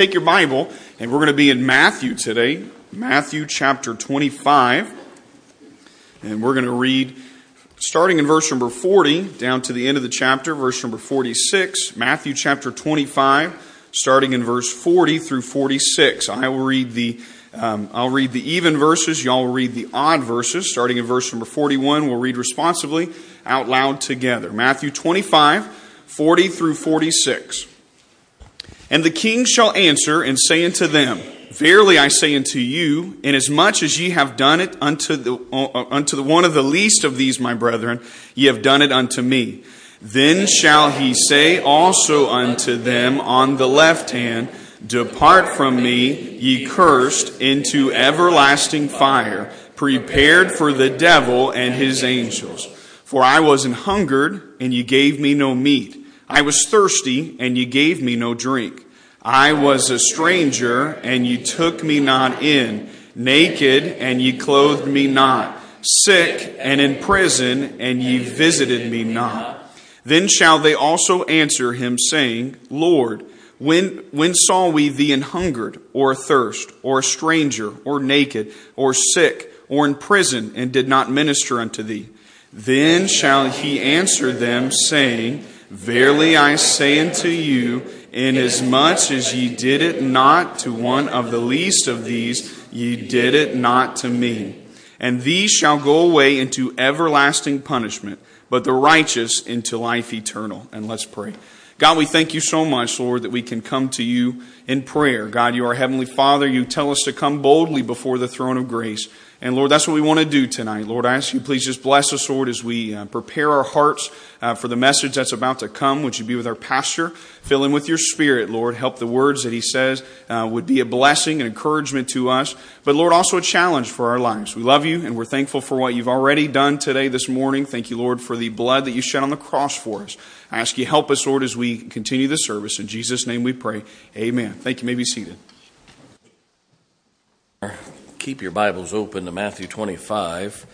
Take your Bible, and we're going to be in Matthew today, Matthew chapter 25. And we're going to read starting in verse number 40 down to the end of the chapter, verse number 46. Matthew chapter 25, starting in verse 40 through 46. I will read the um, I'll read the even verses. Y'all will read the odd verses. Starting in verse number 41, we'll read responsibly out loud together. Matthew 25, 40 through 46. And the king shall answer and say unto them, Verily I say unto you, inasmuch as ye have done it unto the, uh, unto the one of the least of these my brethren, ye have done it unto me. Then shall he say also unto them on the left hand, Depart from me, ye cursed, into everlasting fire, prepared for the devil and his angels. For I was an hungered, and ye gave me no meat. I was thirsty, and ye gave me no drink. I was a stranger, and ye took me not in. Naked, and ye clothed me not. Sick, and in prison, and ye visited me not. Then shall they also answer him, saying, Lord, when, when saw we thee in hungered, or athirst, or a stranger, or naked, or sick, or in prison, and did not minister unto thee? Then shall he answer them, saying, Verily I say unto you, inasmuch as ye did it not to one of the least of these, ye did it not to me. And these shall go away into everlasting punishment, but the righteous into life eternal. And let's pray. God, we thank you so much, Lord, that we can come to you in prayer. God, you are Heavenly Father. You tell us to come boldly before the throne of grace. And Lord, that's what we want to do tonight. Lord, I ask you, please just bless us, Lord, as we uh, prepare our hearts uh, for the message that's about to come. Would you be with our pastor? Fill him with your spirit, Lord. Help the words that he says uh, would be a blessing and encouragement to us. But Lord, also a challenge for our lives. We love you and we're thankful for what you've already done today, this morning. Thank you, Lord, for the blood that you shed on the cross for us. I ask you, help us, Lord, as we continue the service. In Jesus' name we pray. Amen. Thank you. you may be seated keep your Bibles open to Matthew 25.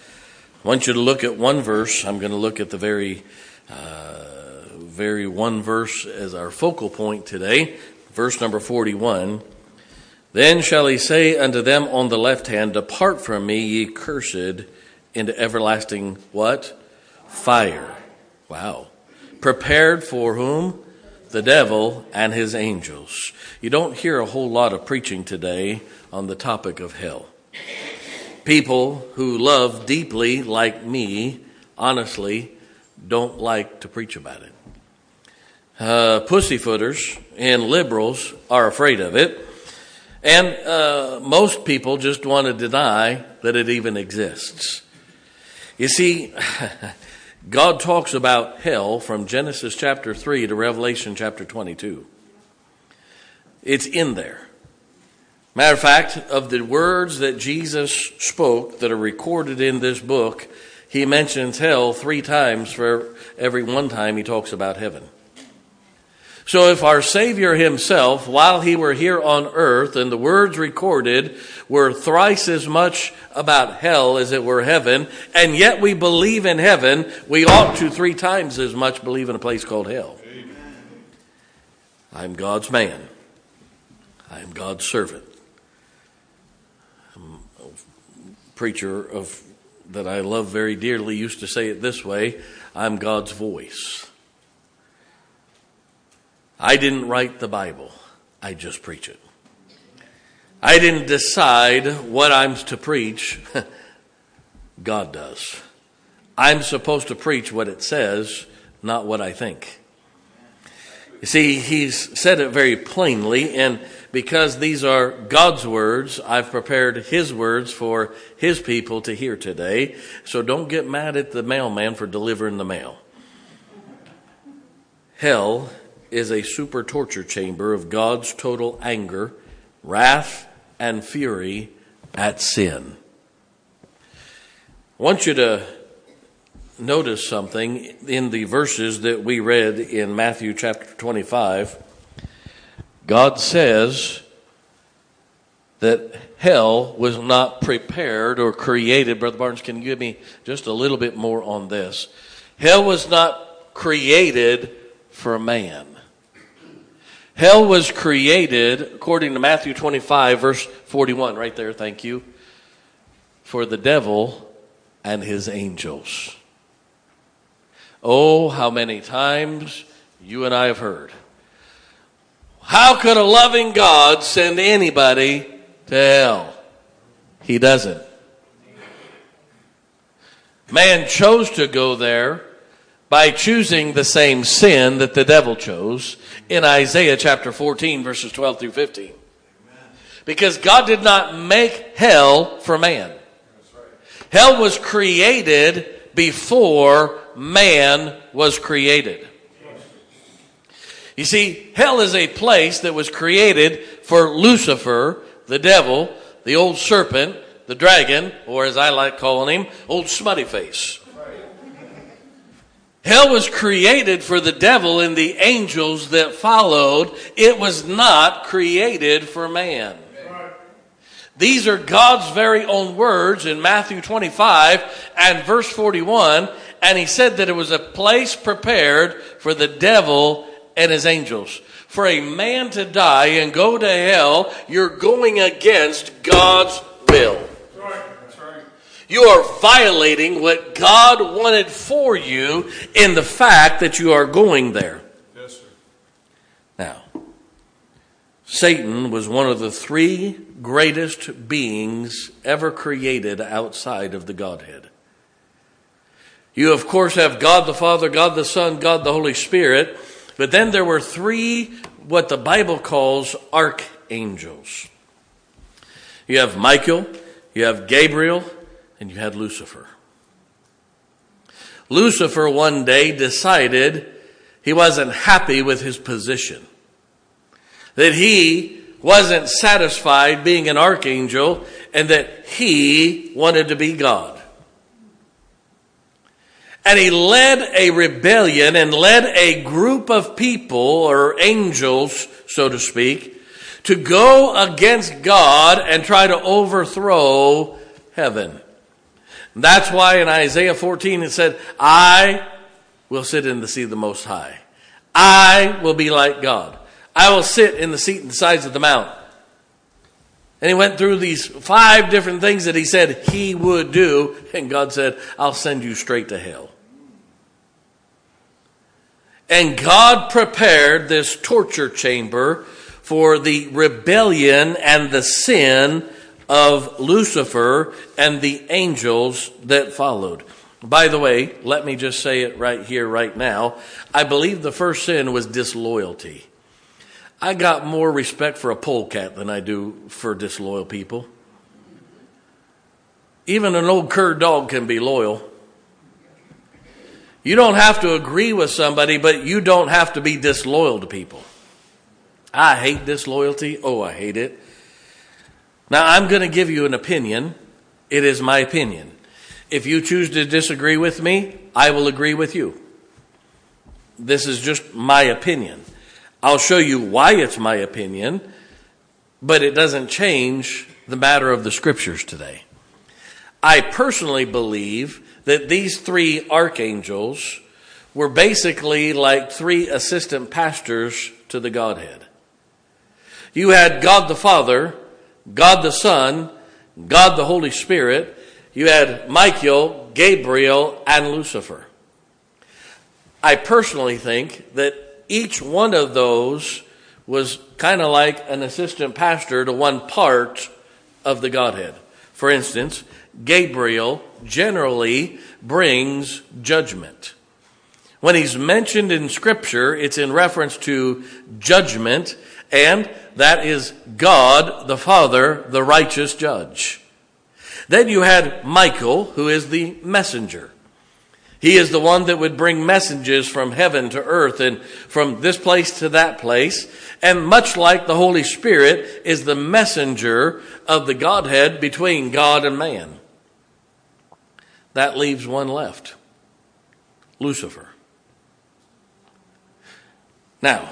I want you to look at one verse. I'm going to look at the very, uh, very one verse as our focal point today. Verse number 41. Then shall he say unto them on the left hand, Depart from me, ye cursed, into everlasting what? Fire. Wow. Prepared for whom? The devil and his angels. You don't hear a whole lot of preaching today on the topic of hell. People who love deeply, like me, honestly, don't like to preach about it. Uh, pussyfooters and liberals are afraid of it. And uh, most people just want to deny that it even exists. You see, God talks about hell from Genesis chapter 3 to Revelation chapter 22. It's in there. Matter of fact, of the words that Jesus spoke that are recorded in this book, he mentions hell three times for every one time he talks about heaven. So if our Savior himself, while he were here on earth, and the words recorded were thrice as much about hell as it were heaven, and yet we believe in heaven, we ought to three times as much believe in a place called hell. Amen. I'm God's man. I am God's servant. Preacher of that I love very dearly used to say it this way I'm God's voice. I didn't write the Bible, I just preach it. I didn't decide what I'm to preach, God does. I'm supposed to preach what it says, not what I think. You see, he's said it very plainly, and because these are God's words, I've prepared His words for His people to hear today. So don't get mad at the mailman for delivering the mail. Hell is a super torture chamber of God's total anger, wrath, and fury at sin. I want you to notice something in the verses that we read in Matthew chapter 25 God says that hell was not prepared or created. Brother Barnes, can you give me just a little bit more on this? Hell was not created for man. Hell was created, according to Matthew 25, verse 41, right there, thank you, for the devil and his angels. Oh, how many times you and I have heard. How could a loving God send anybody to hell? He doesn't. Man chose to go there by choosing the same sin that the devil chose in Isaiah chapter 14, verses 12 through 15. Because God did not make hell for man. Hell was created before man was created. You see, hell is a place that was created for Lucifer, the devil, the old serpent, the dragon, or as I like calling him, old smutty face. Hell was created for the devil and the angels that followed. It was not created for man. These are God's very own words in Matthew 25 and verse 41. And he said that it was a place prepared for the devil and his angels. For a man to die and go to hell, you're going against God's will. You are violating what God wanted for you in the fact that you are going there. Yes, sir. Now, Satan was one of the three greatest beings ever created outside of the Godhead. You, of course, have God the Father, God the Son, God the Holy Spirit, but then there were three, what the Bible calls archangels. You have Michael, you have Gabriel, and you had Lucifer. Lucifer one day decided he wasn't happy with his position, that he wasn't satisfied being an archangel, and that he wanted to be God. And he led a rebellion and led a group of people or angels, so to speak, to go against God and try to overthrow heaven. That's why in Isaiah 14 it said, I will sit in the seat of the Most High. I will be like God. I will sit in the seat in the sides of the mount. And he went through these five different things that he said he would do, and God said, I'll send you straight to hell. And God prepared this torture chamber for the rebellion and the sin of Lucifer and the angels that followed. By the way, let me just say it right here, right now. I believe the first sin was disloyalty. I got more respect for a polecat than I do for disloyal people. Even an old cur dog can be loyal. You don't have to agree with somebody, but you don't have to be disloyal to people. I hate disloyalty. Oh, I hate it. Now, I'm going to give you an opinion. It is my opinion. If you choose to disagree with me, I will agree with you. This is just my opinion. I'll show you why it's my opinion, but it doesn't change the matter of the scriptures today. I personally believe that these three archangels were basically like three assistant pastors to the Godhead. You had God the Father, God the Son, God the Holy Spirit. You had Michael, Gabriel, and Lucifer. I personally think that each one of those was kind of like an assistant pastor to one part of the Godhead. For instance, Gabriel generally brings judgment. When he's mentioned in Scripture, it's in reference to judgment and that is God the Father, the righteous judge. Then you had Michael, who is the messenger. He is the one that would bring messages from heaven to earth and from this place to that place. And much like the Holy Spirit is the messenger of the Godhead between God and man. That leaves one left. Lucifer. Now,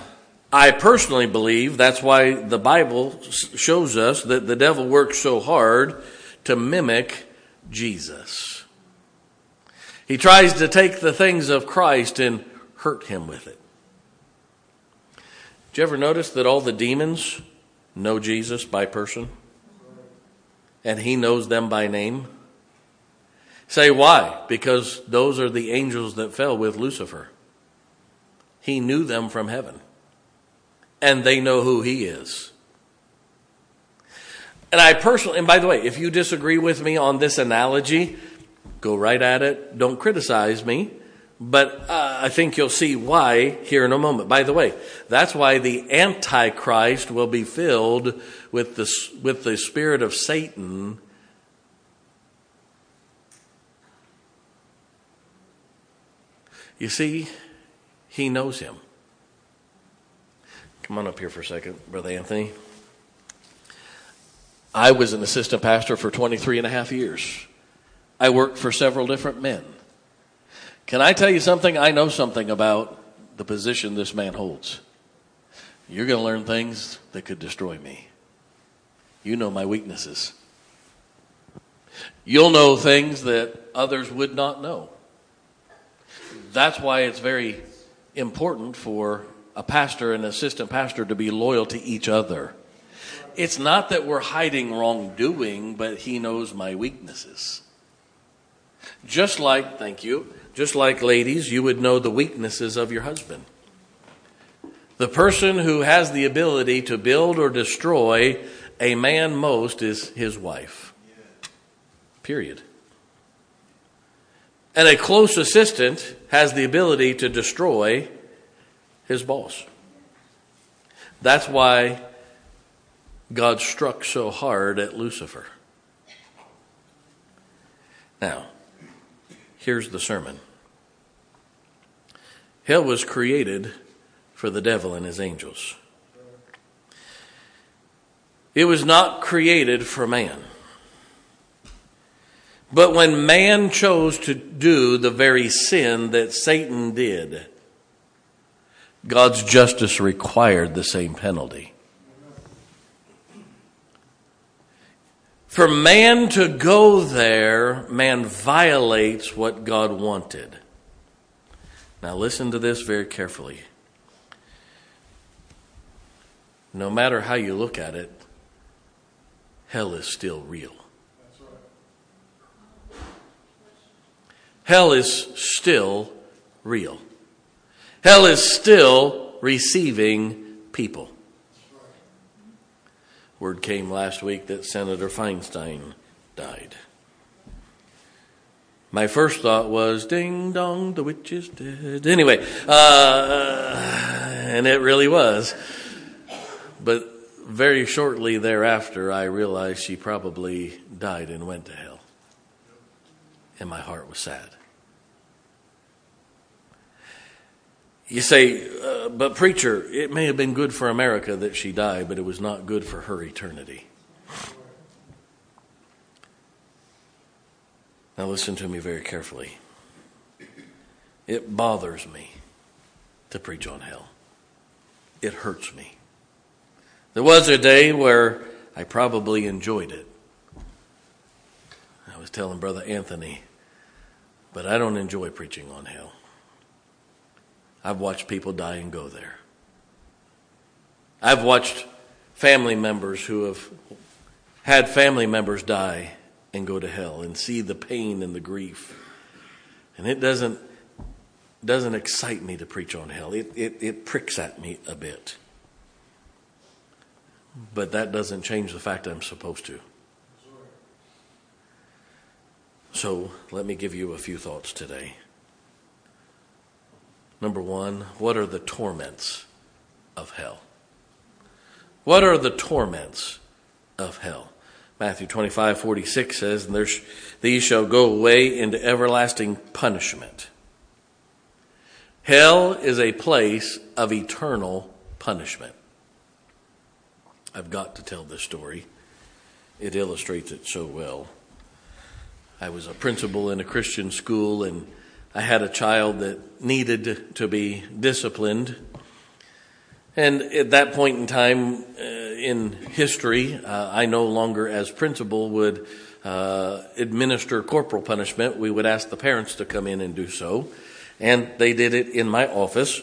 I personally believe that's why the Bible shows us that the devil works so hard to mimic Jesus. He tries to take the things of Christ and hurt him with it. Did you ever notice that all the demons know Jesus by person? And he knows them by name? Say why? Because those are the angels that fell with Lucifer. He knew them from heaven. And they know who he is. And I personally, and by the way, if you disagree with me on this analogy, go right at it. Don't criticize me. But uh, I think you'll see why here in a moment. By the way, that's why the Antichrist will be filled with the, with the spirit of Satan. You see, he knows him. Come on up here for a second, Brother Anthony. I was an assistant pastor for 23 and a half years. I worked for several different men. Can I tell you something? I know something about the position this man holds. You're going to learn things that could destroy me. You know my weaknesses. You'll know things that others would not know. That's why it's very important for a pastor and assistant pastor to be loyal to each other. It's not that we're hiding wrongdoing, but he knows my weaknesses. Just like, thank you, just like ladies, you would know the weaknesses of your husband. The person who has the ability to build or destroy a man most is his wife. Period. And a close assistant has the ability to destroy his boss. That's why God struck so hard at Lucifer. Now, here's the sermon Hell was created for the devil and his angels. It was not created for man. But when man chose to do the very sin that Satan did, God's justice required the same penalty. For man to go there, man violates what God wanted. Now, listen to this very carefully. No matter how you look at it, hell is still real. Hell is still real. Hell is still receiving people. Word came last week that Senator Feinstein died. My first thought was, ding dong, the witch is dead. Anyway, uh, and it really was. But very shortly thereafter, I realized she probably died and went to hell. And my heart was sad. You say, uh, but preacher, it may have been good for America that she died, but it was not good for her eternity. Now, listen to me very carefully. It bothers me to preach on hell, it hurts me. There was a day where I probably enjoyed it. I was telling Brother Anthony, but I don't enjoy preaching on hell. I've watched people die and go there. I've watched family members who have had family members die and go to hell and see the pain and the grief. And it doesn't doesn't excite me to preach on hell. It, it, it pricks at me a bit. But that doesn't change the fact I'm supposed to. So let me give you a few thoughts today. Number one, what are the torments of hell? What are the torments of hell? Matthew 25, 46 says, and there's, these shall go away into everlasting punishment. Hell is a place of eternal punishment. I've got to tell this story. It illustrates it so well. I was a principal in a Christian school and I had a child that needed to be disciplined. And at that point in time uh, in history, uh, I no longer, as principal, would uh, administer corporal punishment. We would ask the parents to come in and do so. And they did it in my office.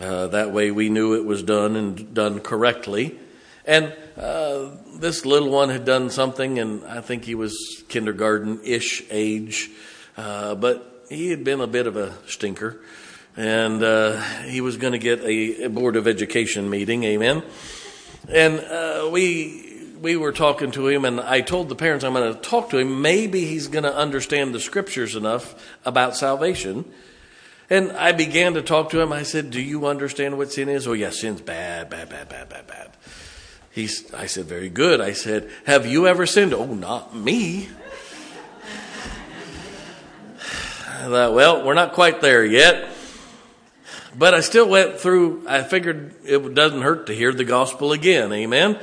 Uh, that way we knew it was done and done correctly. And uh, this little one had done something, and I think he was kindergarten ish age, uh, but he had been a bit of a stinker. And uh, he was going to get a, a, Board of Education meeting, amen. And uh, we we were talking to him, and I told the parents I'm going to talk to him. Maybe he's going to understand the scriptures enough about salvation. And I began to talk to him. I said, Do you understand what sin is? Oh, yes, sin's bad, bad, bad, bad, bad, bad. He's, I said, Very good. I said, Have you ever sinned? Oh, not me. I thought, Well, we're not quite there yet. But I still went through, I figured it doesn't hurt to hear the gospel again. Amen.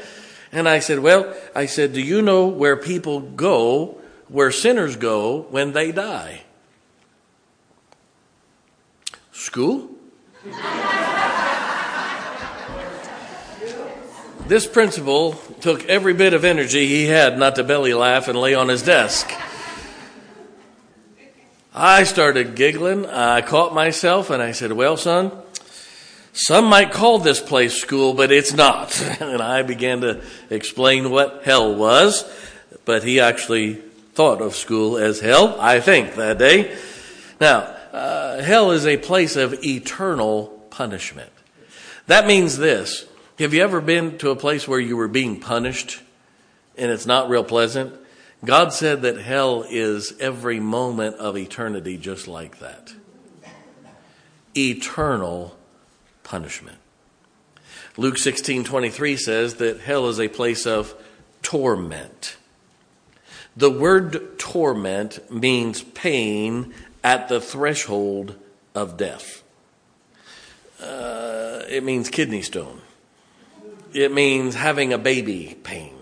And I said, Well, I said, Do you know where people go, where sinners go when they die? School? this principal took every bit of energy he had not to belly laugh and lay on his desk. I started giggling. I caught myself and I said, Well, son, some might call this place school, but it's not. And I began to explain what hell was, but he actually thought of school as hell, I think, that day. Now, uh, hell is a place of eternal punishment. That means this. Have you ever been to a place where you were being punished and it's not real pleasant? God said that hell is every moment of eternity just like that. Eternal punishment. Luke 16:23 says that hell is a place of torment. The word torment means pain at the threshold of death. Uh, it means kidney stone. It means having a baby pain.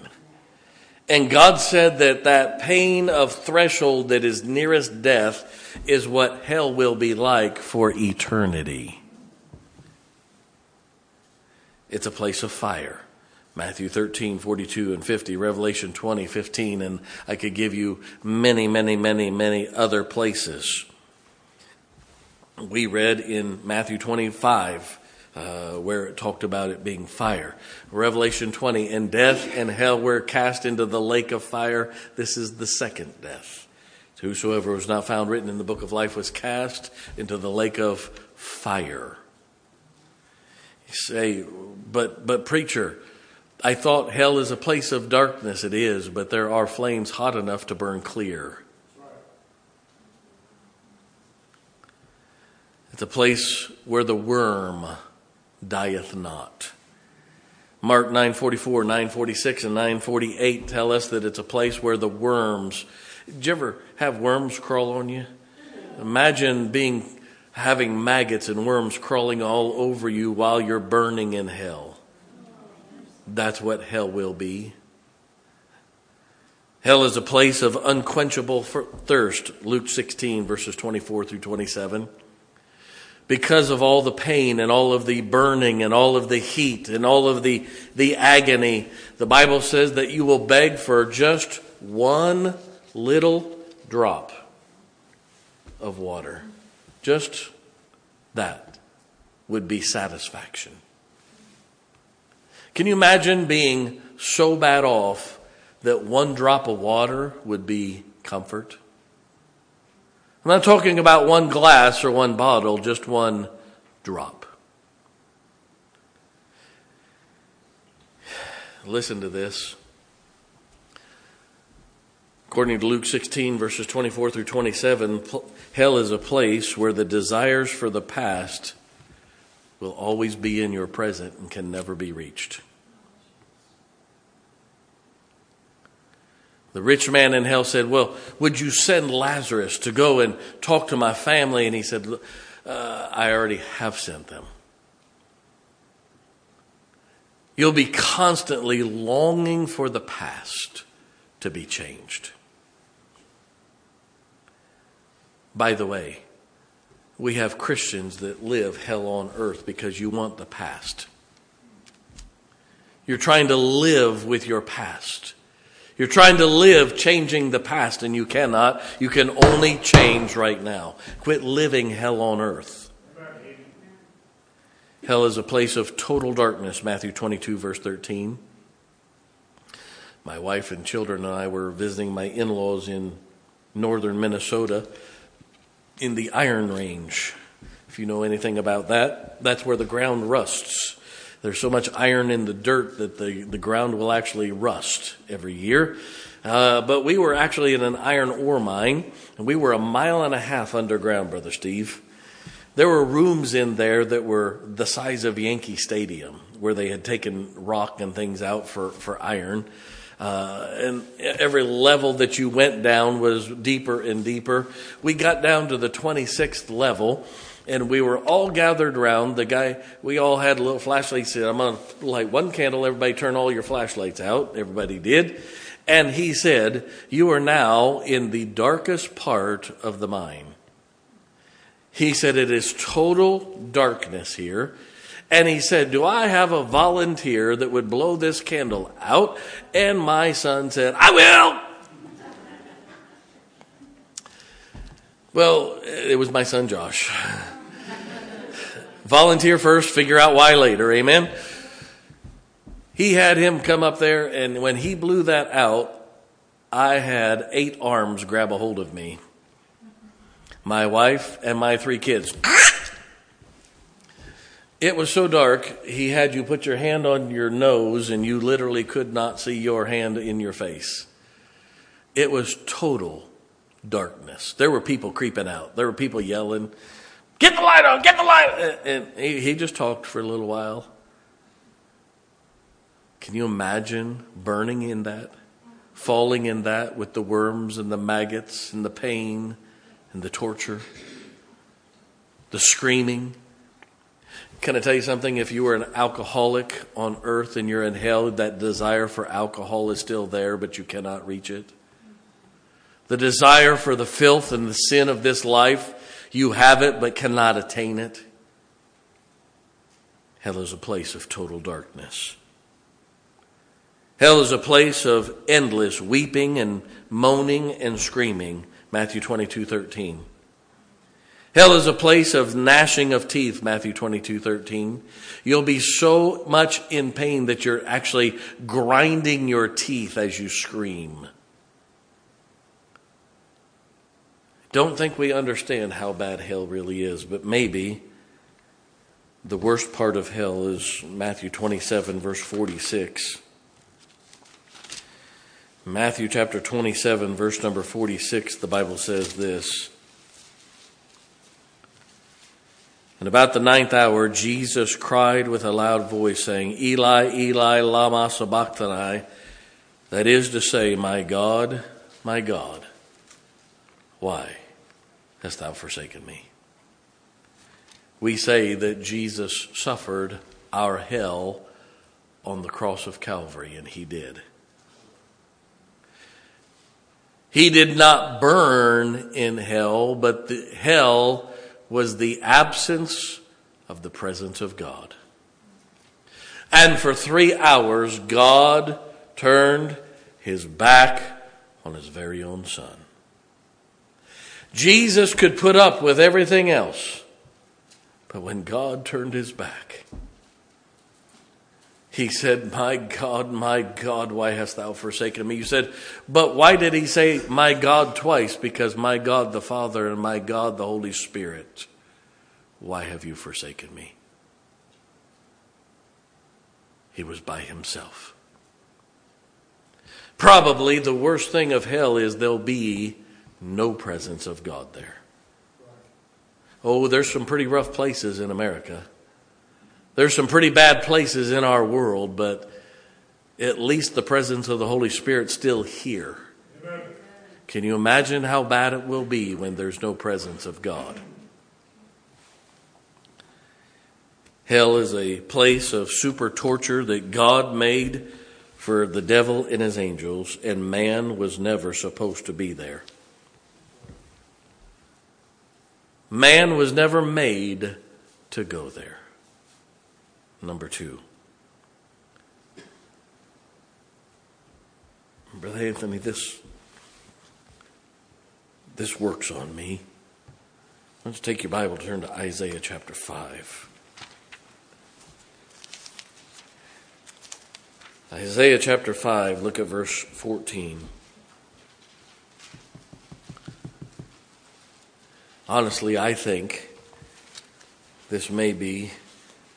And God said that that pain of threshold that is nearest death is what hell will be like for eternity. It's a place of fire. Matthew 13, 42 and 50, Revelation 20, 15, and I could give you many, many, many, many other places. We read in Matthew 25, uh, where it talked about it being fire. Revelation 20, and death and hell were cast into the lake of fire. This is the second death. Whosoever was not found written in the book of life was cast into the lake of fire. You say, but, but preacher, I thought hell is a place of darkness. It is, but there are flames hot enough to burn clear. It's a place where the worm dieth not. Mark 944, 946, and 948 tell us that it's a place where the worms. Did you ever have worms crawl on you? Imagine being having maggots and worms crawling all over you while you're burning in hell. That's what hell will be. Hell is a place of unquenchable thirst, Luke 16, verses 24 through 27. Because of all the pain and all of the burning and all of the heat and all of the, the agony, the Bible says that you will beg for just one little drop of water. Just that would be satisfaction. Can you imagine being so bad off that one drop of water would be comfort? I'm not talking about one glass or one bottle, just one drop. Listen to this. According to Luke 16, verses 24 through 27, hell is a place where the desires for the past will always be in your present and can never be reached. The rich man in hell said, Well, would you send Lazarus to go and talk to my family? And he said, uh, I already have sent them. You'll be constantly longing for the past to be changed. By the way, we have Christians that live hell on earth because you want the past. You're trying to live with your past. You're trying to live changing the past, and you cannot. You can only change right now. Quit living hell on earth. Hell is a place of total darkness, Matthew 22, verse 13. My wife and children and I were visiting my in laws in northern Minnesota in the Iron Range. If you know anything about that, that's where the ground rusts. There's so much iron in the dirt that the, the ground will actually rust every year. Uh, but we were actually in an iron ore mine, and we were a mile and a half underground, Brother Steve. There were rooms in there that were the size of Yankee Stadium, where they had taken rock and things out for, for iron. Uh, and every level that you went down was deeper and deeper. We got down to the 26th level, and we were all gathered around. The guy, we all had little flashlights. He said, I'm going to light one candle. Everybody turn all your flashlights out. Everybody did. And he said, You are now in the darkest part of the mine. He said, It is total darkness here. And he said, Do I have a volunteer that would blow this candle out? And my son said, I will. Well, it was my son Josh. Volunteer first, figure out why later. Amen. He had him come up there, and when he blew that out, I had eight arms grab a hold of me my wife, and my three kids. It was so dark, he had you put your hand on your nose and you literally could not see your hand in your face. It was total darkness. There were people creeping out. There were people yelling, Get the light on, get the light. And uh, uh, he, he just talked for a little while. Can you imagine burning in that? Falling in that with the worms and the maggots and the pain and the torture, the screaming. Can I tell you something? If you were an alcoholic on earth and you're in hell, that desire for alcohol is still there, but you cannot reach it. The desire for the filth and the sin of this life, you have it but cannot attain it. Hell is a place of total darkness. Hell is a place of endless weeping and moaning and screaming Matthew 22, 13. Hell is a place of gnashing of teeth, Matthew 22, 13. You'll be so much in pain that you're actually grinding your teeth as you scream. Don't think we understand how bad hell really is, but maybe the worst part of hell is Matthew 27, verse 46. Matthew chapter 27, verse number 46, the Bible says this. And about the ninth hour, Jesus cried with a loud voice, saying, Eli, Eli, Lama Sabachthani, that is to say, My God, my God, why hast thou forsaken me? We say that Jesus suffered our hell on the cross of Calvary, and he did. He did not burn in hell, but the hell was the absence of the presence of God. And for three hours, God turned his back on his very own son. Jesus could put up with everything else, but when God turned his back, he said, My God, my God, why hast thou forsaken me? You said, But why did he say, My God, twice? Because my God the Father and my God the Holy Spirit, why have you forsaken me? He was by himself. Probably the worst thing of hell is there'll be no presence of God there. Oh, there's some pretty rough places in America. There's some pretty bad places in our world, but at least the presence of the Holy Spirit's still here. Amen. Can you imagine how bad it will be when there's no presence of God? Hell is a place of super torture that God made for the devil and his angels, and man was never supposed to be there. Man was never made to go there. Number two. Brother Anthony, this this works on me. Let's take your Bible, turn to Isaiah chapter five. Isaiah chapter five, look at verse fourteen. Honestly, I think this may be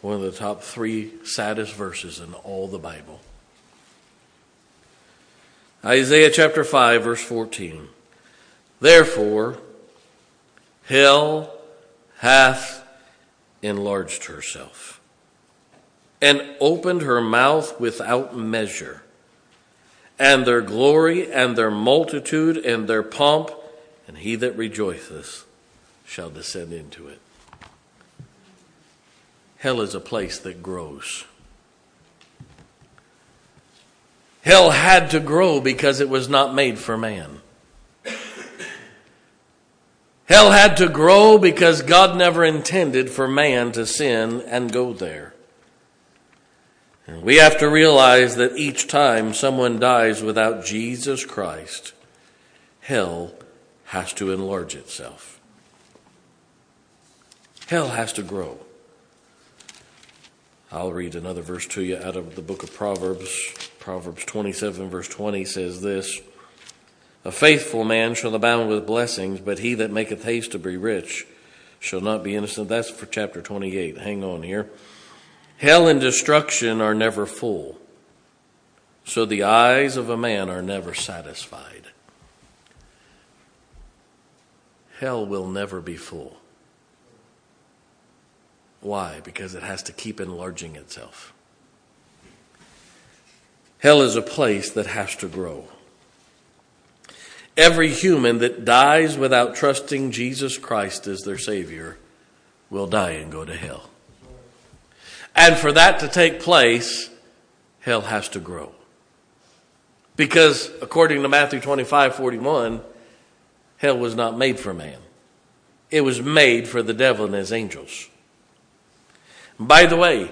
one of the top three saddest verses in all the Bible. Isaiah chapter 5, verse 14. Therefore, hell hath enlarged herself and opened her mouth without measure. And their glory and their multitude and their pomp, and he that rejoiceth shall descend into it. Hell is a place that grows. Hell had to grow because it was not made for man. Hell had to grow because God never intended for man to sin and go there. We have to realize that each time someone dies without Jesus Christ, hell has to enlarge itself. Hell has to grow. I'll read another verse to you out of the book of Proverbs. Proverbs 27, verse 20 says this A faithful man shall abound with blessings, but he that maketh haste to be rich shall not be innocent. That's for chapter 28. Hang on here. Hell and destruction are never full, so the eyes of a man are never satisfied. Hell will never be full. Why? Because it has to keep enlarging itself. Hell is a place that has to grow. Every human that dies without trusting Jesus Christ as their Savior will die and go to hell. And for that to take place, hell has to grow. Because according to Matthew 25 41, hell was not made for man, it was made for the devil and his angels. By the way,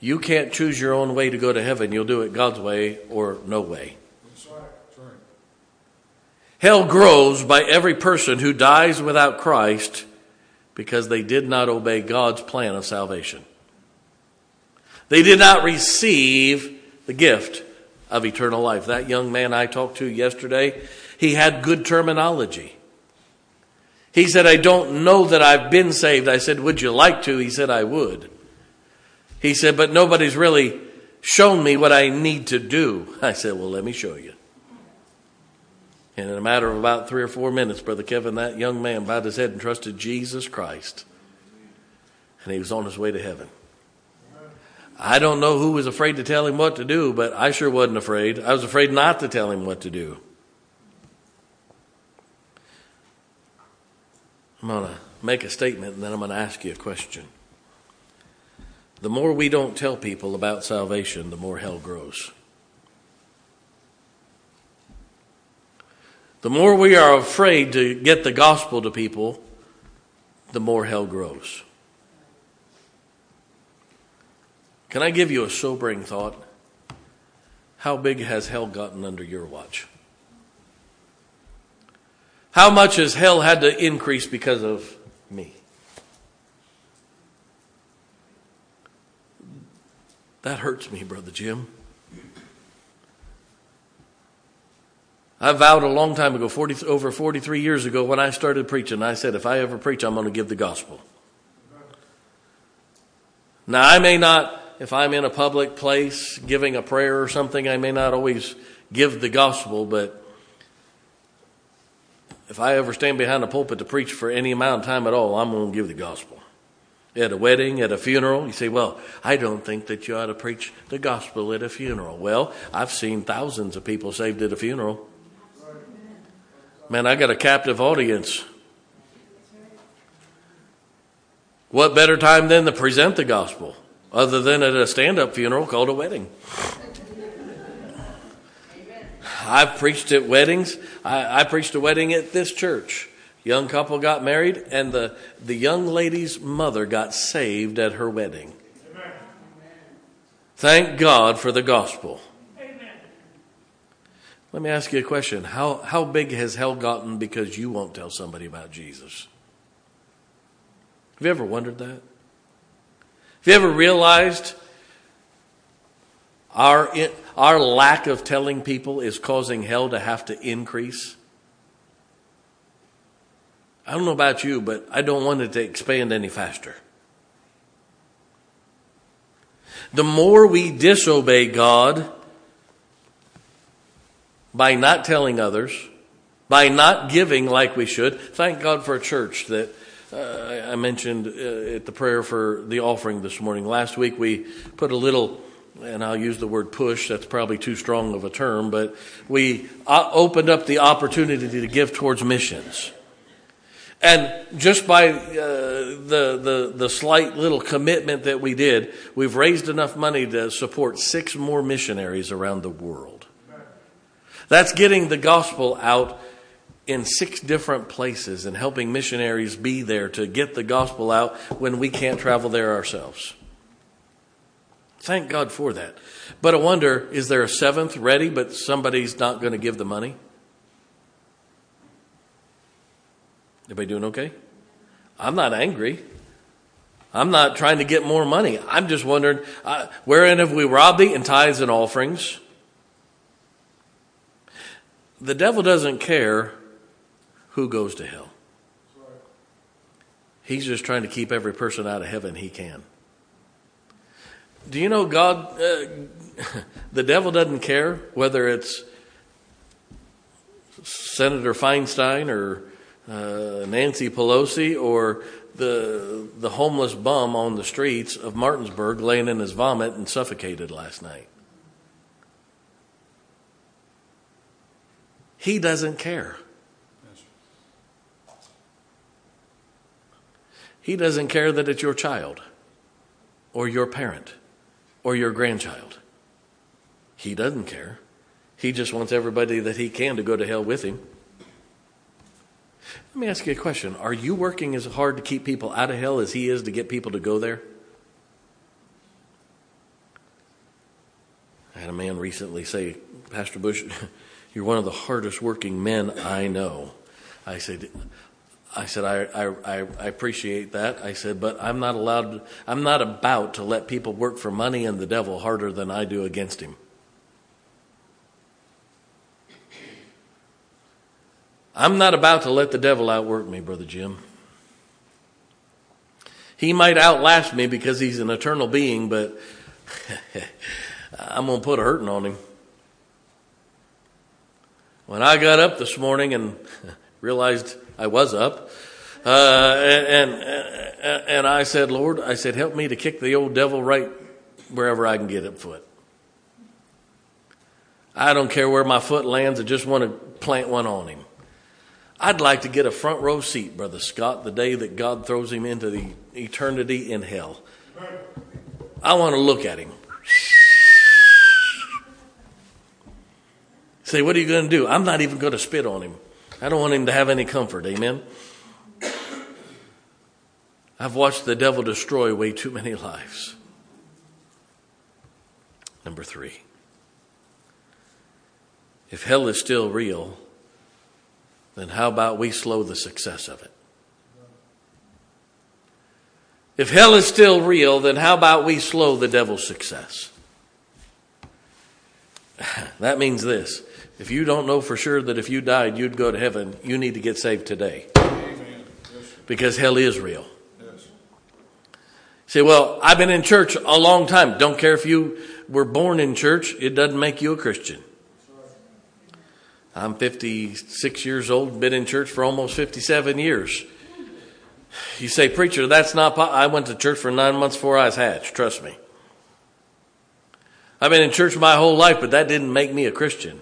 you can't choose your own way to go to heaven. You'll do it God's way or no way. Hell grows by every person who dies without Christ because they did not obey God's plan of salvation. They did not receive the gift of eternal life. That young man I talked to yesterday, he had good terminology. He said, I don't know that I've been saved. I said, Would you like to? He said, I would. He said, But nobody's really shown me what I need to do. I said, Well, let me show you. And in a matter of about three or four minutes, Brother Kevin, that young man bowed his head and trusted Jesus Christ. And he was on his way to heaven. I don't know who was afraid to tell him what to do, but I sure wasn't afraid. I was afraid not to tell him what to do. I'm going to make a statement and then I'm going to ask you a question. The more we don't tell people about salvation, the more hell grows. The more we are afraid to get the gospel to people, the more hell grows. Can I give you a sobering thought? How big has hell gotten under your watch? How much has hell had to increase because of me? That hurts me, Brother Jim. I vowed a long time ago, 40, over 43 years ago, when I started preaching, I said, if I ever preach, I'm going to give the gospel. Now, I may not if I'm in a public place giving a prayer or something, I may not always give the gospel, but if I ever stand behind a pulpit to preach for any amount of time at all, I'm going to give the gospel. At a wedding, at a funeral, you say, Well, I don't think that you ought to preach the gospel at a funeral. Well, I've seen thousands of people saved at a funeral. Man, I got a captive audience. What better time than to present the gospel? other than at a stand up funeral called a wedding. I've preached at weddings. I, I, preached a wedding at this church. Young couple got married, and the, the young lady's mother got saved at her wedding. Amen. Thank God for the gospel. Amen. Let me ask you a question. How, how big has hell gotten because you won't tell somebody about Jesus? Have you ever wondered that? Have you ever realized our, our lack of telling people is causing hell to have to increase? I don't know about you, but I don't want it to expand any faster. The more we disobey God by not telling others, by not giving like we should, thank God for a church that uh, I mentioned uh, at the prayer for the offering this morning. Last week we put a little, and I'll use the word push, that's probably too strong of a term, but we uh, opened up the opportunity to give towards missions. And just by uh, the, the, the slight little commitment that we did, we've raised enough money to support six more missionaries around the world. That's getting the gospel out in six different places and helping missionaries be there to get the gospel out when we can't travel there ourselves. Thank God for that. But I wonder is there a seventh ready, but somebody's not going to give the money? Everybody doing okay? I'm not angry. I'm not trying to get more money. I'm just wondering, uh, wherein have we robbed thee in tithes and offerings? The devil doesn't care who goes to hell. He's just trying to keep every person out of heaven he can. Do you know God, uh, the devil doesn't care whether it's Senator Feinstein or uh, Nancy Pelosi or the the homeless bum on the streets of Martinsburg laying in his vomit and suffocated last night. He doesn't care. He doesn't care that it's your child or your parent or your grandchild. He doesn't care. He just wants everybody that he can to go to hell with him. Let me ask you a question. Are you working as hard to keep people out of hell as he is to get people to go there? I had a man recently say, Pastor Bush, you're one of the hardest working men I know. I said, I said, I, I, I appreciate that. I said, but I'm not allowed, I'm not about to let people work for money and the devil harder than I do against him. I'm not about to let the devil outwork me, Brother Jim. He might outlast me because he's an eternal being, but I'm going to put a hurting on him. When I got up this morning and realized I was up, uh, and, and, and I said, Lord, I said, help me to kick the old devil right wherever I can get it foot. I don't care where my foot lands, I just want to plant one on him. I'd like to get a front row seat, Brother Scott, the day that God throws him into the eternity in hell. I want to look at him. Say, what are you going to do? I'm not even going to spit on him. I don't want him to have any comfort. Amen. I've watched the devil destroy way too many lives. Number three. If hell is still real, then how about we slow the success of it? If hell is still real, then how about we slow the devil's success? That means this. If you don't know for sure that if you died you'd go to heaven, you need to get saved today. Because hell is real. Say, well, I've been in church a long time. Don't care if you were born in church, it doesn't make you a Christian. I'm 56 years old, been in church for almost 57 years. You say, preacher, that's not, po-. I went to church for nine months before I was hatched, trust me. I've been in church my whole life, but that didn't make me a Christian.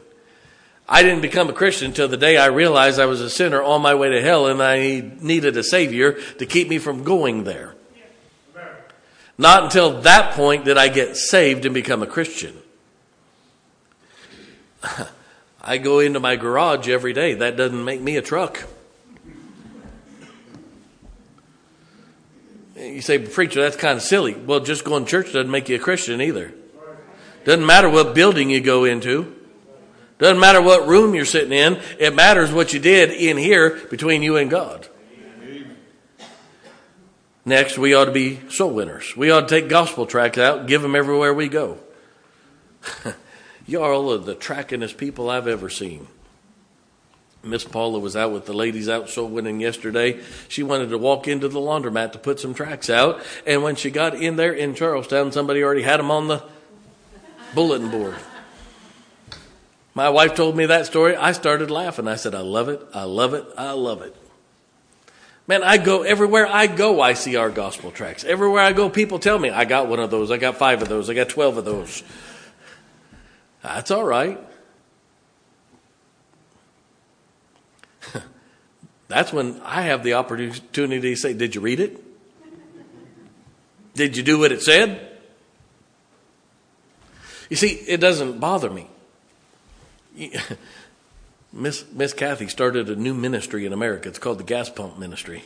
I didn't become a Christian until the day I realized I was a sinner on my way to hell and I needed a Savior to keep me from going there. Not until that point did I get saved and become a Christian. I go into my garage every day. That doesn't make me a truck. You say, preacher, that's kind of silly. Well, just going to church doesn't make you a Christian either. Doesn't matter what building you go into. Doesn't matter what room you're sitting in. It matters what you did in here between you and God. Next, we ought to be soul winners. We ought to take gospel tracts out, give them everywhere we go. Y'all are the trackingest people I've ever seen. Miss Paula was out with the ladies out soul winning yesterday. She wanted to walk into the laundromat to put some tracts out, and when she got in there in Charles Town, somebody already had them on the bulletin board. My wife told me that story. I started laughing. I said, I love it. I love it. I love it. Man, I go everywhere I go, I see our gospel tracts. Everywhere I go, people tell me, I got one of those, I got five of those, I got 12 of those. That's all right. That's when I have the opportunity to say, Did you read it? Did you do what it said? You see, it doesn't bother me. Miss, Miss Kathy started a new ministry in America. It's called the Gas Pump Ministry.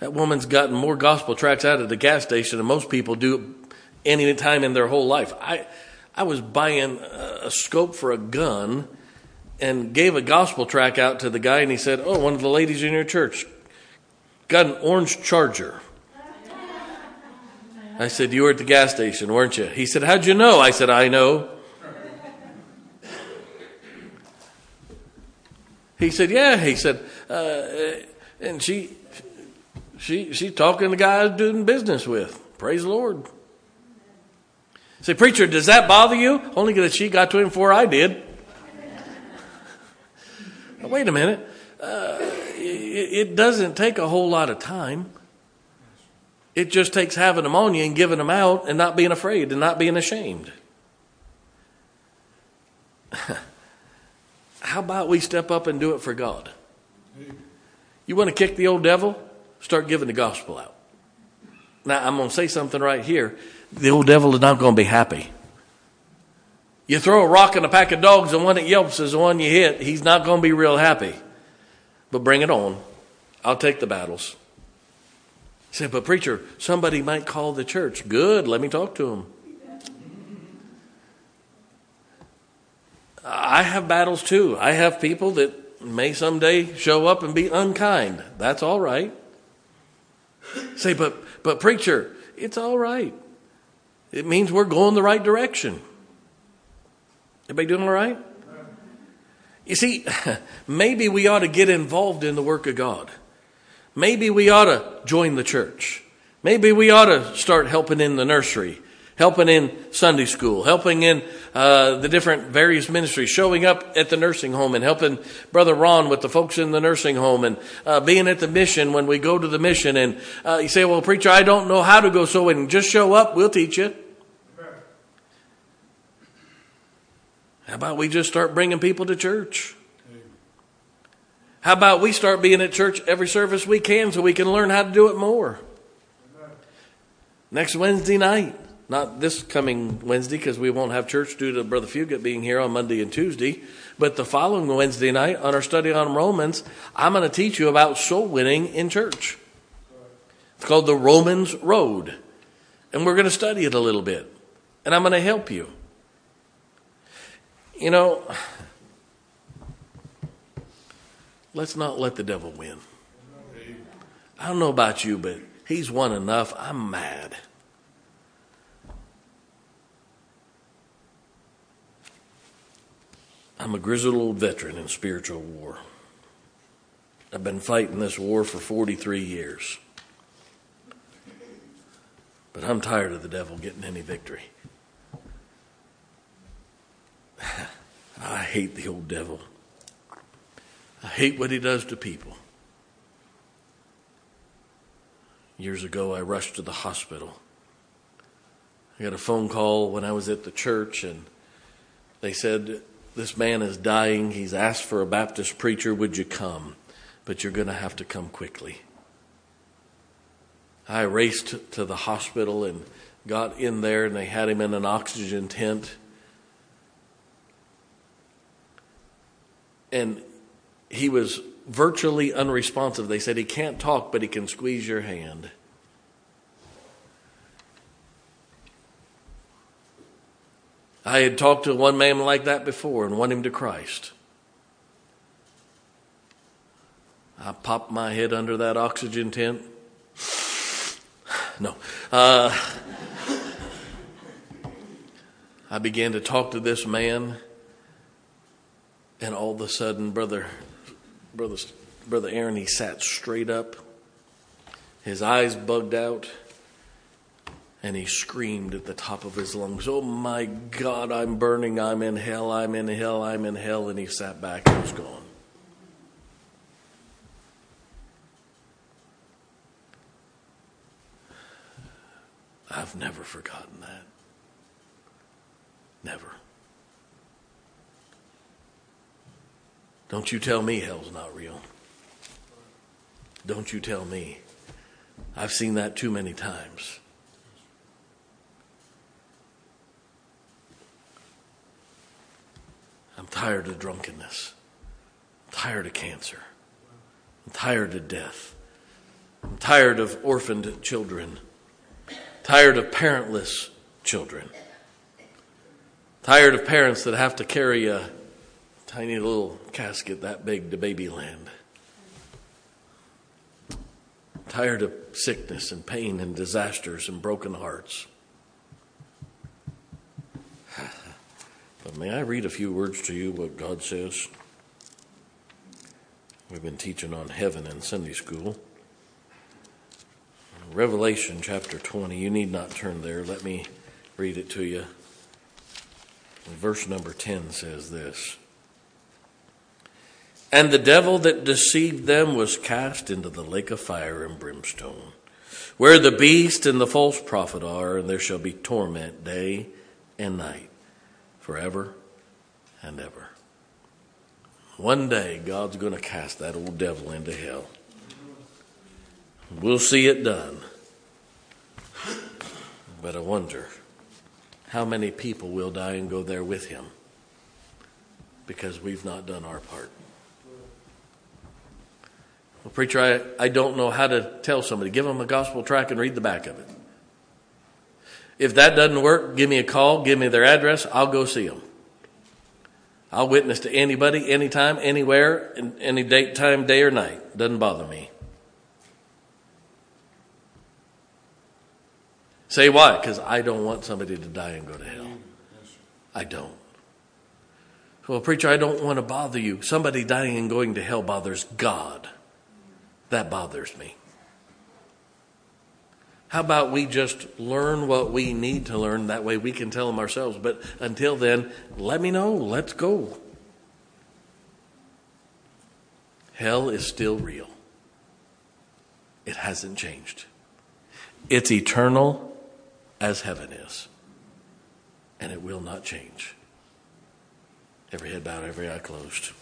That woman's gotten more gospel tracts out of the gas station than most people do any time in their whole life. I, I was buying a scope for a gun and gave a gospel tract out to the guy, and he said, Oh, one of the ladies in your church got an orange charger. I said, You were at the gas station, weren't you? He said, How'd you know? I said, I know. He said, "Yeah." He said, uh, and she, she, she talking to guys doing business with. Praise the Lord. Say, preacher, does that bother you? Only that she got to him before I did. Wait a minute. Uh, it, it doesn't take a whole lot of time. It just takes having them on you and giving them out and not being afraid and not being ashamed. How about we step up and do it for God? You want to kick the old devil? Start giving the gospel out. Now, I'm going to say something right here. The old devil is not going to be happy. You throw a rock in a pack of dogs and one that yelps is the one you hit, he's not going to be real happy. But bring it on. I'll take the battles. He said, but preacher, somebody might call the church. Good, let me talk to him. I have battles too. I have people that may someday show up and be unkind. That's all right. Say, but but preacher, it's all right. It means we're going the right direction. Everybody doing all right? You see, maybe we ought to get involved in the work of God. Maybe we ought to join the church. Maybe we ought to start helping in the nursery helping in Sunday school, helping in uh, the different various ministries, showing up at the nursing home and helping Brother Ron with the folks in the nursing home and uh, being at the mission when we go to the mission. And uh, you say, well, preacher, I don't know how to go so and just show up. We'll teach you. How about we just start bringing people to church? How about we start being at church every service we can so we can learn how to do it more? Next Wednesday night, not this coming Wednesday because we won't have church due to Brother Fugit being here on Monday and Tuesday. But the following Wednesday night on our study on Romans, I'm going to teach you about soul winning in church. It's called the Romans Road. And we're going to study it a little bit. And I'm going to help you. You know, let's not let the devil win. I don't know about you, but he's won enough. I'm mad. I'm a grizzled old veteran in spiritual war. I've been fighting this war for 43 years. But I'm tired of the devil getting any victory. I hate the old devil. I hate what he does to people. Years ago, I rushed to the hospital. I got a phone call when I was at the church, and they said, this man is dying. He's asked for a Baptist preacher. Would you come? But you're going to have to come quickly. I raced to the hospital and got in there, and they had him in an oxygen tent. And he was virtually unresponsive. They said he can't talk, but he can squeeze your hand. I had talked to one man like that before and won him to Christ. I popped my head under that oxygen tent. No. Uh, I began to talk to this man, and all of a sudden, brother, brother, brother Aaron, he sat straight up, his eyes bugged out, and he screamed at the top of his lungs, "Oh my God, I'm burning! I'm in hell! I'm in hell! I'm in hell!" And he sat back and was gone. I've never forgotten that. Never. Don't you tell me hell's not real. Don't you tell me. I've seen that too many times. I'm tired of drunkenness. I'm tired of cancer. I'm tired of death. I'm tired of orphaned children. Tired of parentless children. Tired of parents that have to carry a tiny little casket that big to babyland. Tired of sickness and pain and disasters and broken hearts. Uh, may I read a few words to you what God says? We've been teaching on heaven in Sunday school. Revelation chapter 20. You need not turn there. Let me read it to you. Verse number 10 says this And the devil that deceived them was cast into the lake of fire and brimstone, where the beast and the false prophet are, and there shall be torment day and night forever and ever. One day, God's going to cast that old devil into hell. We'll see it done. But I wonder how many people will die and go there with him because we've not done our part. Well, preacher, I, I don't know how to tell somebody. Give them a gospel tract and read the back of it. If that doesn't work, give me a call, give me their address, I'll go see them. I'll witness to anybody, anytime, anywhere, any date, time, day, or night. Doesn't bother me. Say why? Because I don't want somebody to die and go to hell. I don't. Well, preacher, I don't want to bother you. Somebody dying and going to hell bothers God. That bothers me. How about we just learn what we need to learn? That way we can tell them ourselves. But until then, let me know. Let's go. Hell is still real, it hasn't changed. It's eternal as heaven is, and it will not change. Every head bowed, every eye closed.